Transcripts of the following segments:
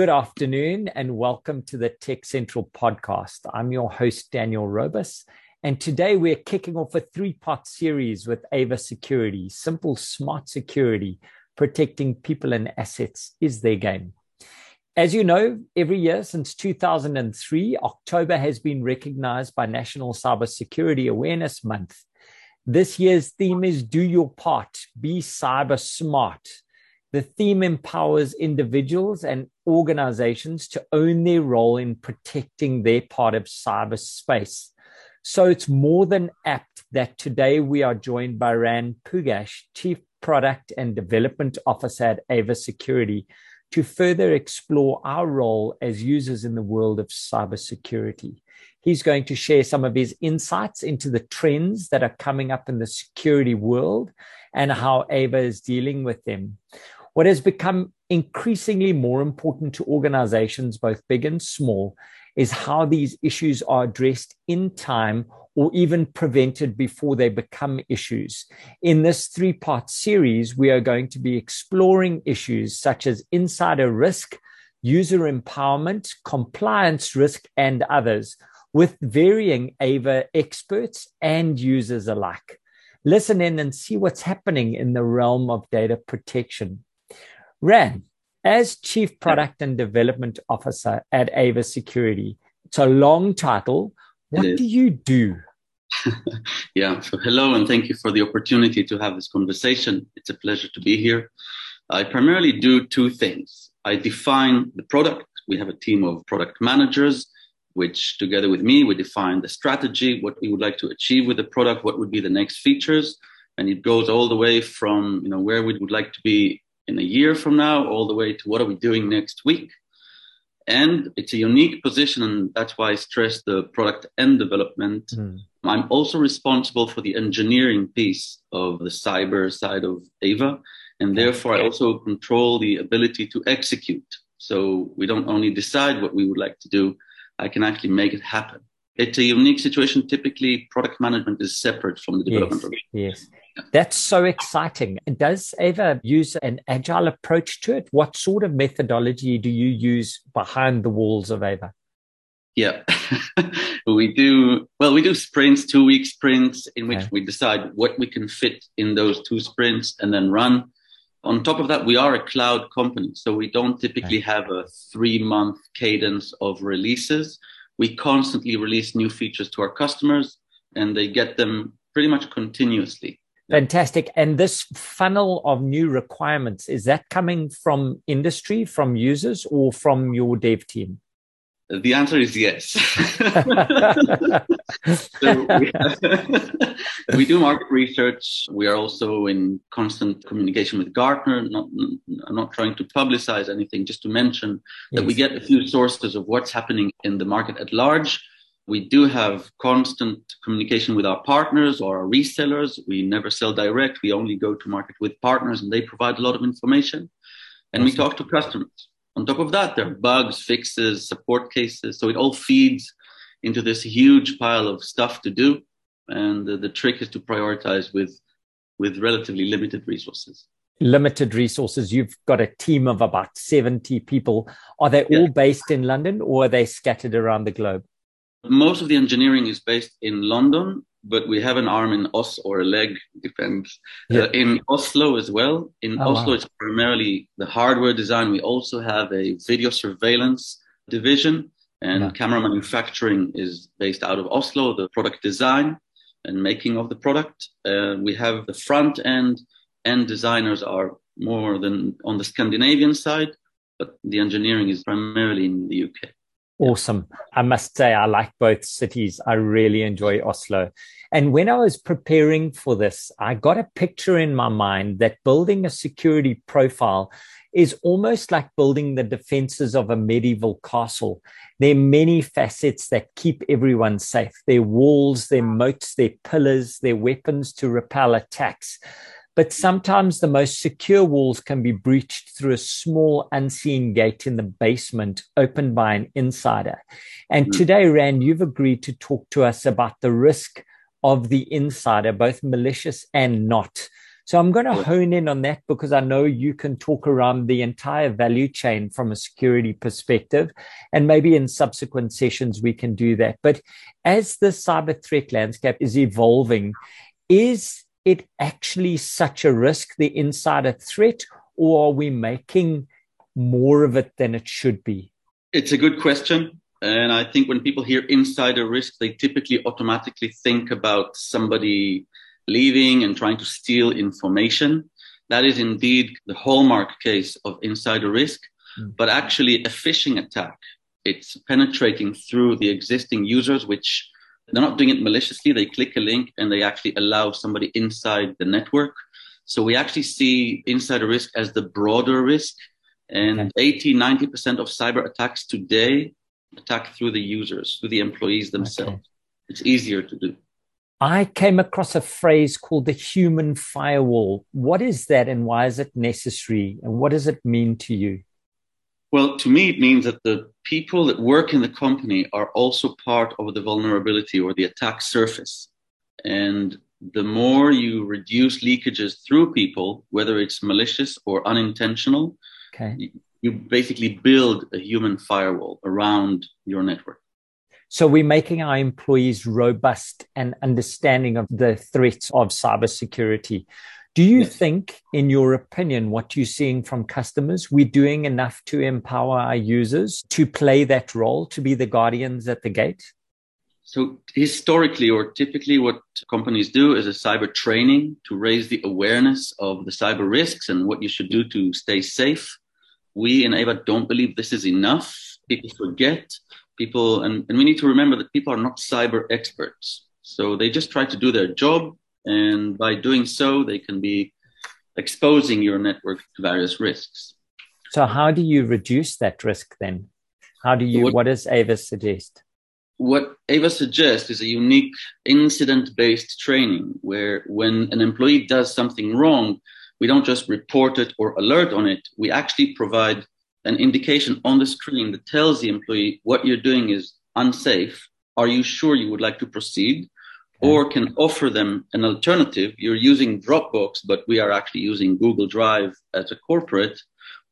Good afternoon and welcome to the Tech Central podcast. I'm your host, Daniel Robus. And today we're kicking off a three part series with Ava Security. Simple, smart security, protecting people and assets is their game. As you know, every year since 2003, October has been recognized by National Cybersecurity Awareness Month. This year's theme is Do Your Part, Be Cyber Smart. The theme empowers individuals and organizations to own their role in protecting their part of cyberspace. So it's more than apt that today we are joined by Ran Pugash, Chief Product and Development Officer at Ava Security, to further explore our role as users in the world of cybersecurity. He's going to share some of his insights into the trends that are coming up in the security world and how Ava is dealing with them. What has become increasingly more important to organizations, both big and small, is how these issues are addressed in time or even prevented before they become issues. In this three part series, we are going to be exploring issues such as insider risk, user empowerment, compliance risk, and others with varying AVA experts and users alike. Listen in and see what's happening in the realm of data protection. Ran, as Chief Product and Development Officer at Ava Security, it's a long title. What do you do? yeah, so hello and thank you for the opportunity to have this conversation. It's a pleasure to be here. I primarily do two things. I define the product. We have a team of product managers, which together with me, we define the strategy, what we would like to achieve with the product, what would be the next features. And it goes all the way from you know where we would like to be in a year from now, all the way to what are we doing next week. And it's a unique position, and that's why I stress the product and development. Mm. I'm also responsible for the engineering piece of the cyber side of Ava, and therefore I also control the ability to execute. So we don't only decide what we would like to do, I can actually make it happen. It's a unique situation. Typically, product management is separate from the development. Yes, yes. That's so exciting. Does Ava use an agile approach to it? What sort of methodology do you use behind the walls of Ava? Yeah, we do. Well, we do sprints, two week sprints, in which okay. we decide what we can fit in those two sprints and then run. On top of that, we are a cloud company, so we don't typically okay. have a three month cadence of releases. We constantly release new features to our customers, and they get them pretty much continuously. Fantastic. And this funnel of new requirements, is that coming from industry, from users, or from your dev team? The answer is yes. so we, we, do market research. We are also in constant communication with Gartner. Not, I'm not trying to publicize anything, just to mention that yes. we get a few sources of what's happening in the market at large we do have constant communication with our partners or our resellers. We never sell direct. We only go to market with partners and they provide a lot of information. And we talk to customers. On top of that, there are bugs, fixes, support cases. So it all feeds into this huge pile of stuff to do. And the, the trick is to prioritize with, with relatively limited resources limited resources. You've got a team of about 70 people. Are they yeah. all based in London or are they scattered around the globe? Most of the engineering is based in London, but we have an arm in Oslo or a leg, depends. Uh, yeah. Uh, in Oslo as well. In oh, Oslo, wow. it's primarily the hardware design. We also have a video surveillance division, and yeah. camera manufacturing is based out of Oslo. The product design and making of the product. Uh, we have the front end, and designers are more than on the Scandinavian side, but the engineering is primarily in the UK awesome. I must say, I like both cities. I really enjoy Oslo. And when I was preparing for this, I got a picture in my mind that building a security profile is almost like building the defenses of a medieval castle. There are many facets that keep everyone safe their walls, their moats, their pillars, their weapons to repel attacks. But sometimes the most secure walls can be breached through a small unseen gate in the basement opened by an insider. And mm-hmm. today, Ran, you've agreed to talk to us about the risk of the insider, both malicious and not. So I'm going to hone in on that because I know you can talk around the entire value chain from a security perspective. And maybe in subsequent sessions, we can do that. But as the cyber threat landscape is evolving, is it actually such a risk, the insider threat, or are we making more of it than it should be? It's a good question. And I think when people hear insider risk, they typically automatically think about somebody leaving and trying to steal information. That is indeed the hallmark case of insider risk, mm. but actually a phishing attack. It's penetrating through the existing users, which they're not doing it maliciously. They click a link and they actually allow somebody inside the network. So we actually see insider risk as the broader risk. And okay. 80, 90% of cyber attacks today attack through the users, through the employees themselves. Okay. It's easier to do. I came across a phrase called the human firewall. What is that and why is it necessary? And what does it mean to you? Well, to me, it means that the people that work in the company are also part of the vulnerability or the attack surface. And the more you reduce leakages through people, whether it's malicious or unintentional, okay. you basically build a human firewall around your network. So we're making our employees robust and understanding of the threats of cybersecurity. Do you yes. think, in your opinion, what you're seeing from customers, we're doing enough to empower our users to play that role, to be the guardians at the gate? So, historically or typically, what companies do is a cyber training to raise the awareness of the cyber risks and what you should do to stay safe. We in Ava don't believe this is enough. People forget. People, and, and we need to remember that people are not cyber experts. So they just try to do their job and by doing so, they can be exposing your network to various risks. So, how do you reduce that risk then? How do you, what, what does AVA suggest? What AVA suggests is a unique incident based training where when an employee does something wrong, we don't just report it or alert on it. We actually provide an indication on the screen that tells the employee what you're doing is unsafe. Are you sure you would like to proceed? Or can offer them an alternative. You're using Dropbox, but we are actually using Google Drive as a corporate,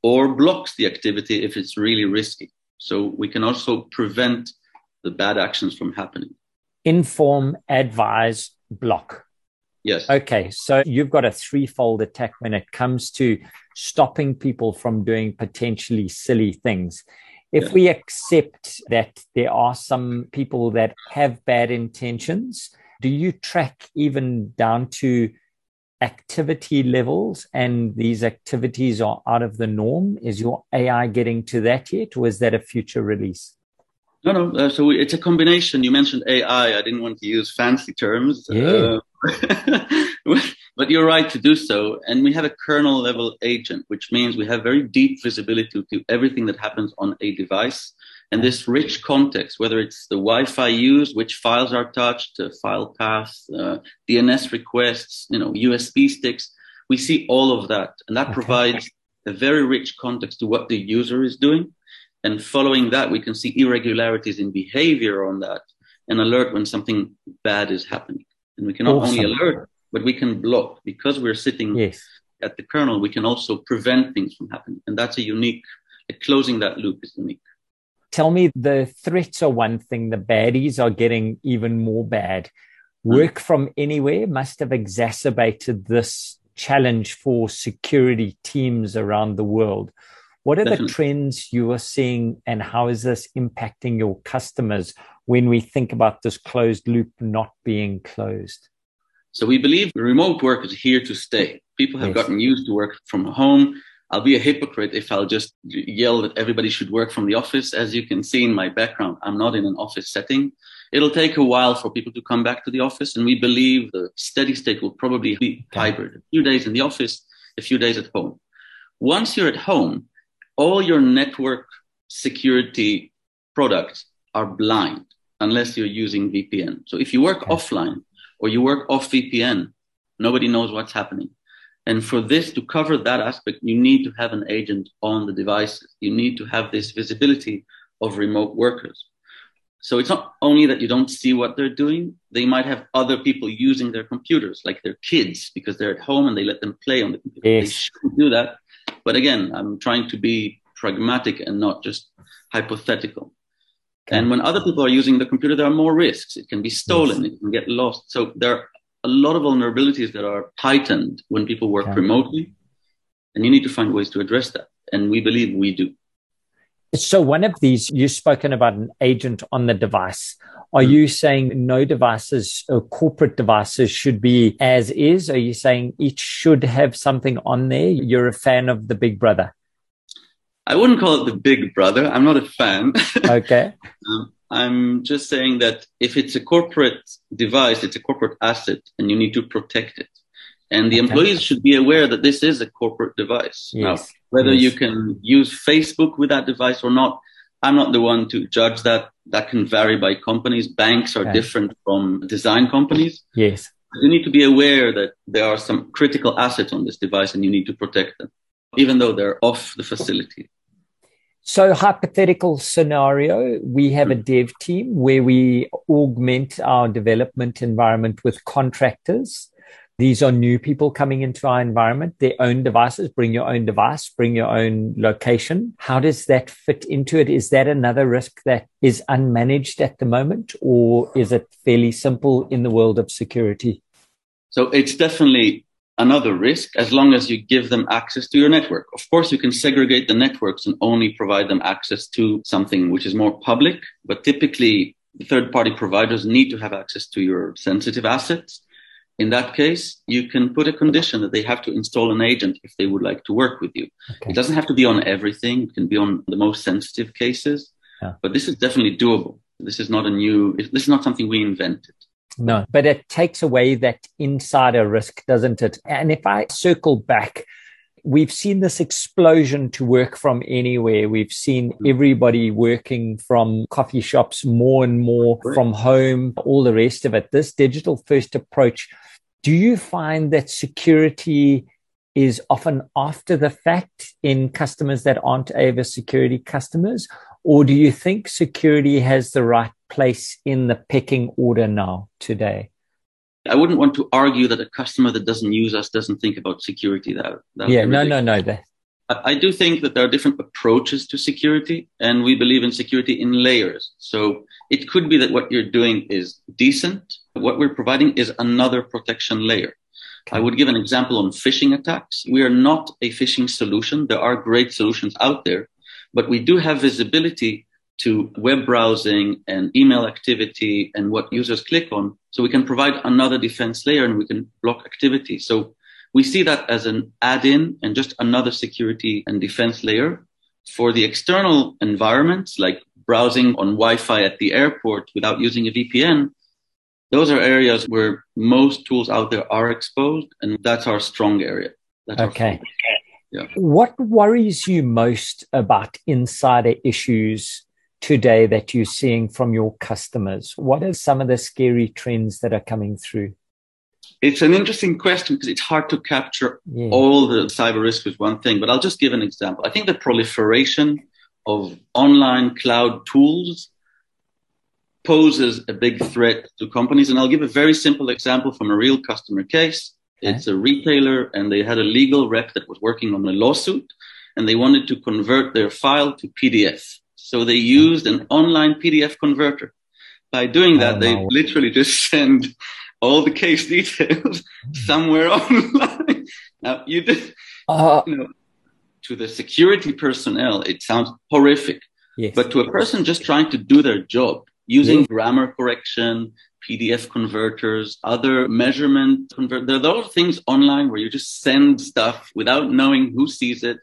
or blocks the activity if it's really risky. So we can also prevent the bad actions from happening. Inform, advise, block. Yes. Okay. So you've got a threefold attack when it comes to stopping people from doing potentially silly things. If yeah. we accept that there are some people that have bad intentions, do you track even down to activity levels and these activities are out of the norm? Is your AI getting to that yet, or is that a future release? No, no. Uh, so it's a combination. You mentioned AI. I didn't want to use fancy terms. Yeah. Uh, but you're right to do so. And we have a kernel level agent, which means we have very deep visibility to everything that happens on a device. And this rich context, whether it's the Wi-Fi used, which files are touched, uh, file paths, uh, DNS requests, you know, USB sticks, we see all of that, and that okay. provides a very rich context to what the user is doing. And following that, we can see irregularities in behavior on that and alert when something bad is happening. And we can not awesome. only alert, but we can block because we're sitting yes. at the kernel. We can also prevent things from happening, and that's a unique. Like closing that loop is unique. Tell me the threats are one thing, the baddies are getting even more bad. Work hmm. from anywhere must have exacerbated this challenge for security teams around the world. What are Definitely. the trends you are seeing, and how is this impacting your customers when we think about this closed loop not being closed? So, we believe remote work is here to stay. People have yes. gotten used to work from home. I'll be a hypocrite if I'll just yell that everybody should work from the office. As you can see in my background, I'm not in an office setting. It'll take a while for people to come back to the office, and we believe the steady state will probably be hybrid. A few days in the office, a few days at home. Once you're at home, all your network security products are blind unless you're using VPN. So if you work okay. offline or you work off VPN, nobody knows what's happening. And for this to cover that aspect, you need to have an agent on the devices. You need to have this visibility of remote workers. So it's not only that you don't see what they're doing, they might have other people using their computers, like their kids, because they're at home and they let them play on the computer. Yes. They shouldn't do that. But again, I'm trying to be pragmatic and not just hypothetical. Okay. And when other people are using the computer, there are more risks. It can be stolen, yes. it can get lost. So there a lot of vulnerabilities that are heightened when people work okay. remotely. And you need to find ways to address that. And we believe we do. So, one of these, you've spoken about an agent on the device. Are mm-hmm. you saying no devices or corporate devices should be as is? Are you saying each should have something on there? You're a fan of the Big Brother? I wouldn't call it the Big Brother. I'm not a fan. Okay. um, I'm just saying that if it's a corporate device, it's a corporate asset and you need to protect it. And the employees should be aware that this is a corporate device. Yes. Now, whether yes. you can use Facebook with that device or not, I'm not the one to judge that. That can vary by companies. Banks are different from design companies. Yes. You need to be aware that there are some critical assets on this device and you need to protect them, even though they're off the facility. So, hypothetical scenario, we have a hmm. dev team where we augment our development environment with contractors these are new people coming into our environment, their own devices. Bring your own device, bring your own location. How does that fit into it? Is that another risk that is unmanaged at the moment, or is it fairly simple in the world of security? So it's definitely another risk as long as you give them access to your network. Of course, you can segregate the networks and only provide them access to something which is more public, but typically third party providers need to have access to your sensitive assets in that case, you can put a condition that they have to install an agent if they would like to work with you. Okay. It doesn't have to be on everything. It can be on the most sensitive cases, yeah. but this is definitely doable. This is not a new, this is not something we invented. No, but it takes away that insider risk, doesn't it? And if I circle back, we've seen this explosion to work from anywhere. We've seen everybody working from coffee shops more and more from home, all the rest of it. This digital first approach do you find that security is often after the fact in customers that aren't Ava security customers? Or do you think security has the right place in the pecking order now today? I wouldn't want to argue that a customer that doesn't use us doesn't think about security. That, that yeah, no, no, no. That... I do think that there are different approaches to security, and we believe in security in layers. So it could be that what you're doing is decent. What we're providing is another protection layer. I would give an example on phishing attacks. We are not a phishing solution. There are great solutions out there, but we do have visibility to web browsing and email activity and what users click on. So we can provide another defense layer and we can block activity. So we see that as an add in and just another security and defense layer. For the external environments, like browsing on Wi-Fi at the airport without using a VPN, those are areas where most tools out there are exposed, and that's our strong area. That's okay. Yeah. What worries you most about insider issues today that you're seeing from your customers? What are some of the scary trends that are coming through? It's an interesting question because it's hard to capture yeah. all the cyber risk with one thing, but I'll just give an example. I think the proliferation of online cloud tools poses a big threat to companies. And I'll give a very simple example from a real customer case. Okay. It's a retailer and they had a legal rep that was working on a lawsuit and they wanted to convert their file to PDF. So they used an online PDF converter. By doing that, oh, they literally just send all the case details somewhere online. now you did, uh, you know, to the security personnel, it sounds horrific. Yes. But to a person just trying to do their job using yes. grammar correction, PDF converters, other measurement convert, there are those things online where you just send stuff without knowing who sees it.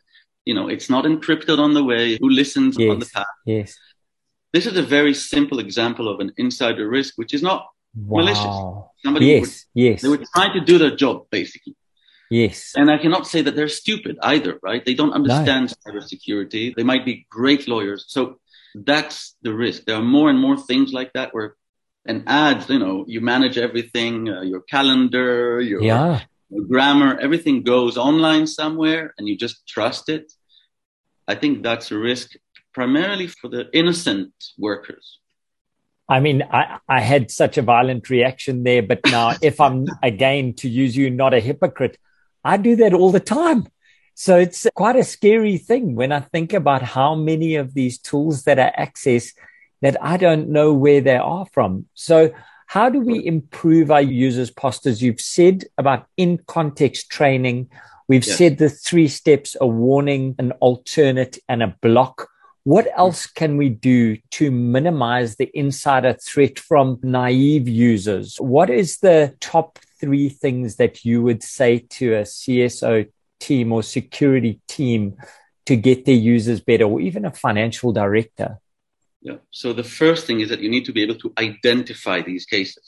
You know, it's not encrypted on the way, who listens yes. on the path. Yes. This is a very simple example of an insider risk, which is not wow. malicious. Somebody yes, yes. They were trying to do their job, basically. Yes. And I cannot say that they're stupid either, right? They don't understand no. cybersecurity. They might be great lawyers. So that's the risk. There are more and more things like that where and ads, you know, you manage everything, uh, your calendar, your, yeah. your grammar, everything goes online somewhere and you just trust it. I think that's a risk primarily for the innocent workers. I mean, I, I had such a violent reaction there, but now if I'm again to use you, not a hypocrite, I do that all the time. So it's quite a scary thing when I think about how many of these tools that I access that I don't know where they are from. So how do we improve our users' postures? You've said about in context training. We've said the three steps, a warning, an alternate, and a block. What mm. else can we do to minimize the insider threat from naive users? What is the top three things that you would say to a CSO team or security team to get their users better, or even a financial director? Yeah. So the first thing is that you need to be able to identify these cases,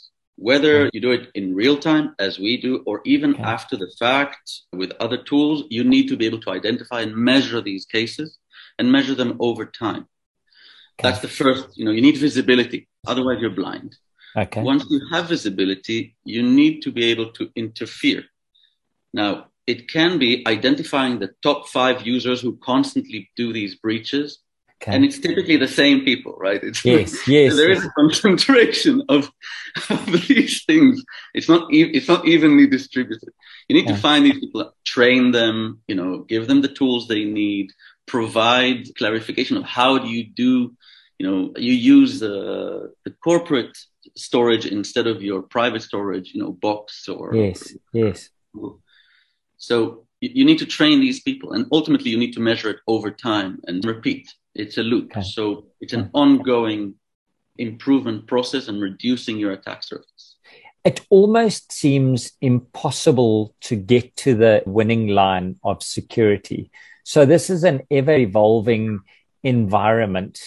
whether you do it in real time as we do, or even okay. after the fact with other tools, you need to be able to identify and measure these cases and measure them over time. Okay. That's the first, you know, you need visibility. Otherwise, you're blind. Okay. Once you have visibility, you need to be able to interfere. Now, it can be identifying the top five users who constantly do these breaches. Okay. And it's typically the same people, right? It's yes, yes. There is a concentration of, of these things. It's not, e- it's not evenly distributed. You need yeah. to find these people, train them, you know, give them the tools they need, provide clarification of how do you do, you know, you use the, the corporate storage instead of your private storage, you know, box or. Yes, yes. So you need to train these people and ultimately you need to measure it over time and repeat. It's a loop. Okay. So it's an ongoing improvement process and reducing your attack surface. It almost seems impossible to get to the winning line of security so this is an ever evolving environment.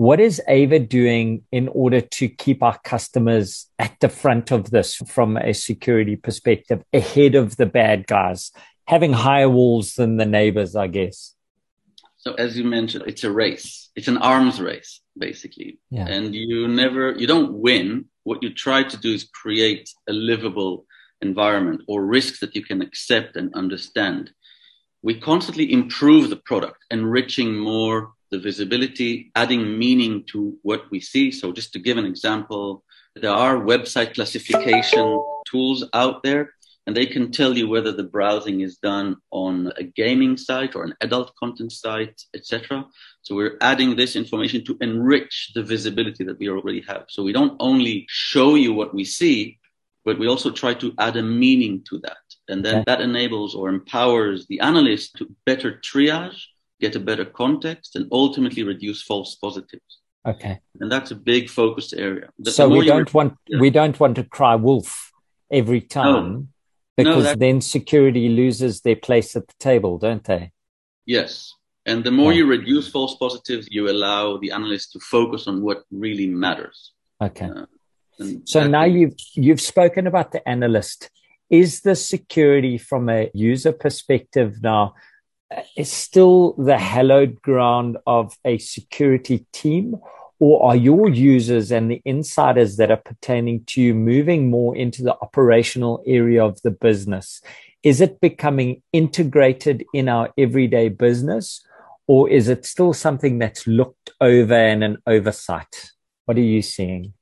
What is Ava doing in order to keep our customers at the front of this from a security perspective, ahead of the bad guys, having higher walls than the neighbors, I guess? So as you mentioned, it's a race. It's an arms race, basically. Yeah. And you never, you don't win. What you try to do is create a livable environment or risks that you can accept and understand we constantly improve the product, enriching more the visibility, adding meaning to what we see. So just to give an example, there are website classification tools out there and they can tell you whether the browsing is done on a gaming site or an adult content site, etc. So we're adding this information to enrich the visibility that we already have. So we don't only show you what we see, but we also try to add a meaning to that. And then that enables or empowers the analyst to better triage, get a better context, and ultimately reduce false positives. Okay. And that's a big focus area. The so we don't want yeah. we don't want to cry wolf every time no. because no, then security loses their place at the table, don't they? Yes. And the more yeah. you reduce false positives, you allow the analyst to focus on what really matters. Okay. Uh, so now you've you've spoken about the analyst is the security from a user perspective now is still the hallowed ground of a security team or are your users and the insiders that are pertaining to you moving more into the operational area of the business? Is it becoming integrated in our everyday business or is it still something that's looked over and an oversight? What are you seeing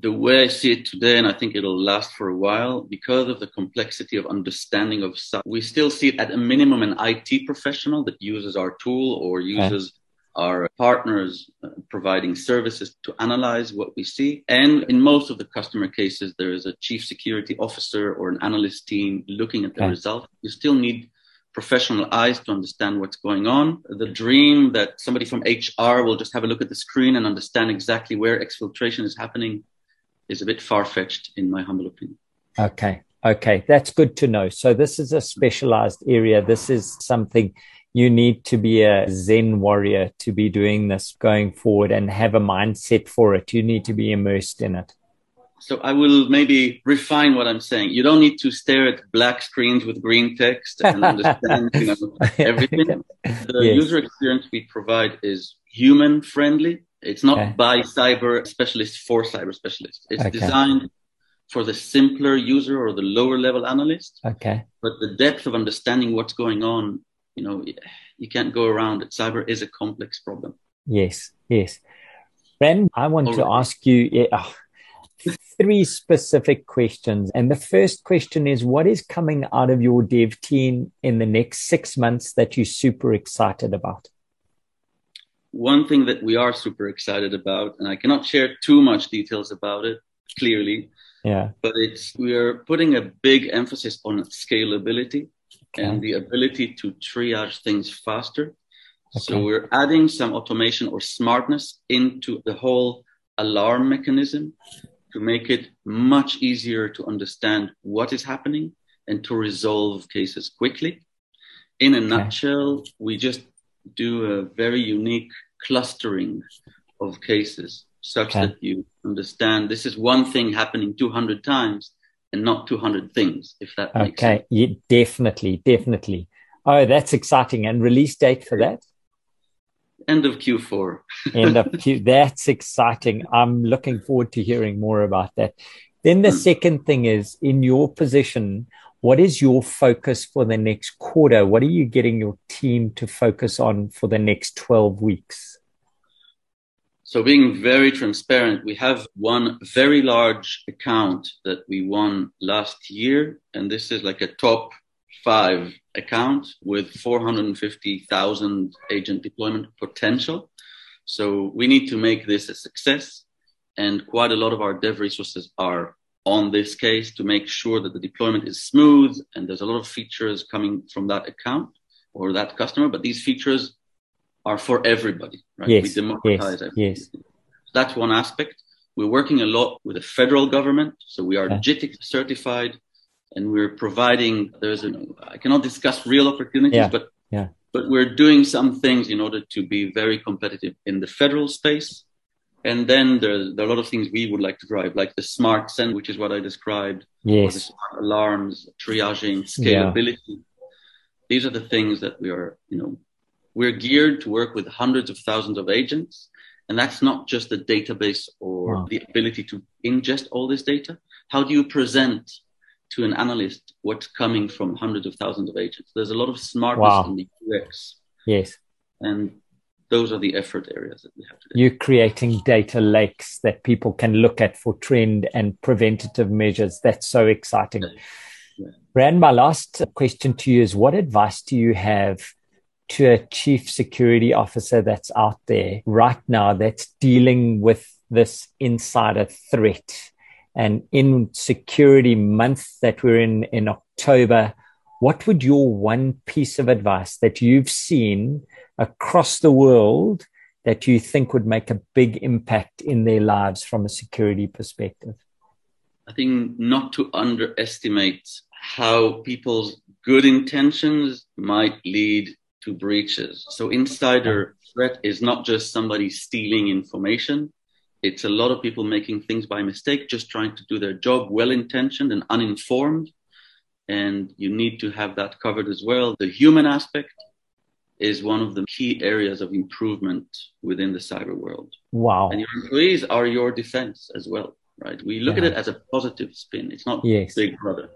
the way I see it today, and I think it'll last for a while, because of the complexity of understanding of stuff, we still see it at a minimum an IT professional that uses our tool or uses okay. our partners uh, providing services to analyze what we see. And in most of the customer cases, there is a chief security officer or an analyst team looking at the okay. result. You still need professional eyes to understand what's going on. The dream that somebody from HR will just have a look at the screen and understand exactly where exfiltration is happening is a bit far fetched, in my humble opinion. Okay. Okay. That's good to know. So, this is a specialized area. This is something you need to be a Zen warrior to be doing this going forward and have a mindset for it. You need to be immersed in it. So I will maybe refine what I'm saying. You don't need to stare at black screens with green text and understand you know, everything. The yes. user experience we provide is human friendly it's not okay. by cyber specialists for cyber specialists. It's okay. designed for the simpler user or the lower level analyst. Okay. But the depth of understanding what's going on, you know, you can't go around it. Cyber is a complex problem. Yes, yes. Ben, I want Already. to ask you yeah, oh, three specific questions. And the first question is what is coming out of your dev team in the next six months that you're super excited about? One thing that we are super excited about, and I cannot share too much details about it clearly. Yeah. But it's we are putting a big emphasis on scalability okay. and the ability to triage things faster. Okay. So we're adding some automation or smartness into the whole alarm mechanism to make it much easier to understand what is happening and to resolve cases quickly. In a okay. nutshell, we just do a very unique clustering of cases such okay. that you understand this is one thing happening 200 times and not 200 things, if that makes okay. sense. Okay, yeah, definitely, definitely. Oh, that's exciting. And release date for that? End of Q4. End of Q. That's exciting. I'm looking forward to hearing more about that. Then the mm. second thing is in your position, what is your focus for the next quarter? What are you getting your team to focus on for the next 12 weeks? So, being very transparent, we have one very large account that we won last year, and this is like a top five account with 450,000 agent deployment potential. So we need to make this a success. And quite a lot of our dev resources are on this case to make sure that the deployment is smooth. And there's a lot of features coming from that account or that customer, but these features are for everybody, right? Yes, we democratize yes, everything. Yes. That's one aspect. We're working a lot with the federal government. So we are yeah. JITC certified and we're providing there's a i cannot discuss real opportunities yeah. but yeah but we're doing some things in order to be very competitive in the federal space and then there, there are a lot of things we would like to drive like the smart send which is what i described yes alarms triaging scalability yeah. these are the things that we are you know we're geared to work with hundreds of thousands of agents and that's not just the database or wow. the ability to ingest all this data how do you present to an analyst what's coming from hundreds of thousands of agents. There's a lot of smartness wow. in the UX. Yes. And those are the effort areas that we have to do. You're creating data lakes that people can look at for trend and preventative measures. That's so exciting. Yeah. Ran, my last question to you is what advice do you have to a chief security officer that's out there right now that's dealing with this insider threat? and in security month that we're in in October, what would your one piece of advice that you've seen across the world that you think would make a big impact in their lives from a security perspective? I think not to underestimate how people's good intentions might lead to breaches. So insider threat is not just somebody stealing information it's a lot of people making things by mistake, just trying to do their job, well intentioned and uninformed. And you need to have that covered as well. The human aspect is one of the key areas of improvement within the cyber world. Wow. And your employees are your defense as well, right? We look yeah. at it as a positive spin. It's not yes. big brother.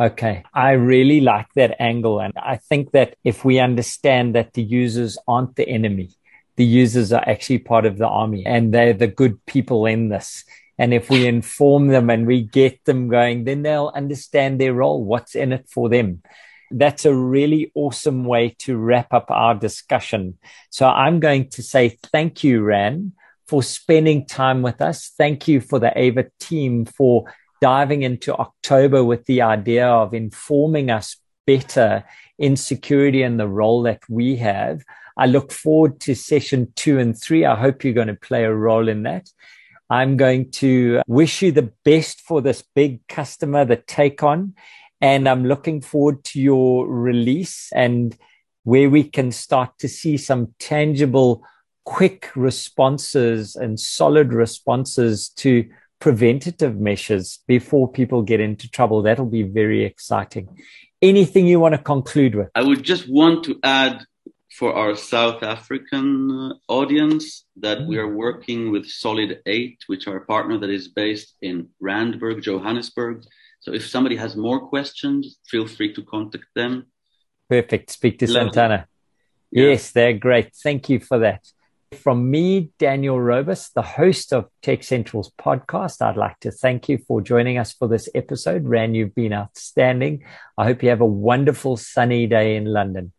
Okay. I really like that angle. And I think that if we understand that the users aren't the enemy, the users are actually part of the army and they're the good people in this. And if we inform them and we get them going, then they'll understand their role, what's in it for them. That's a really awesome way to wrap up our discussion. So I'm going to say thank you, Ran, for spending time with us. Thank you for the Ava team for diving into October with the idea of informing us better in security and the role that we have. I look forward to session two and three. I hope you're going to play a role in that. I'm going to wish you the best for this big customer, the take on. And I'm looking forward to your release and where we can start to see some tangible, quick responses and solid responses to preventative measures before people get into trouble. That'll be very exciting. Anything you want to conclude with? I would just want to add for our South African uh, audience that we are working with Solid 8, which are a partner that is based in Randburg, Johannesburg. So if somebody has more questions, feel free to contact them. Perfect. Speak to Santana. Yeah. Yes, they're great. Thank you for that. From me, Daniel Robus, the host of Tech Central's podcast, I'd like to thank you for joining us for this episode. Ran, you've been outstanding. I hope you have a wonderful sunny day in London.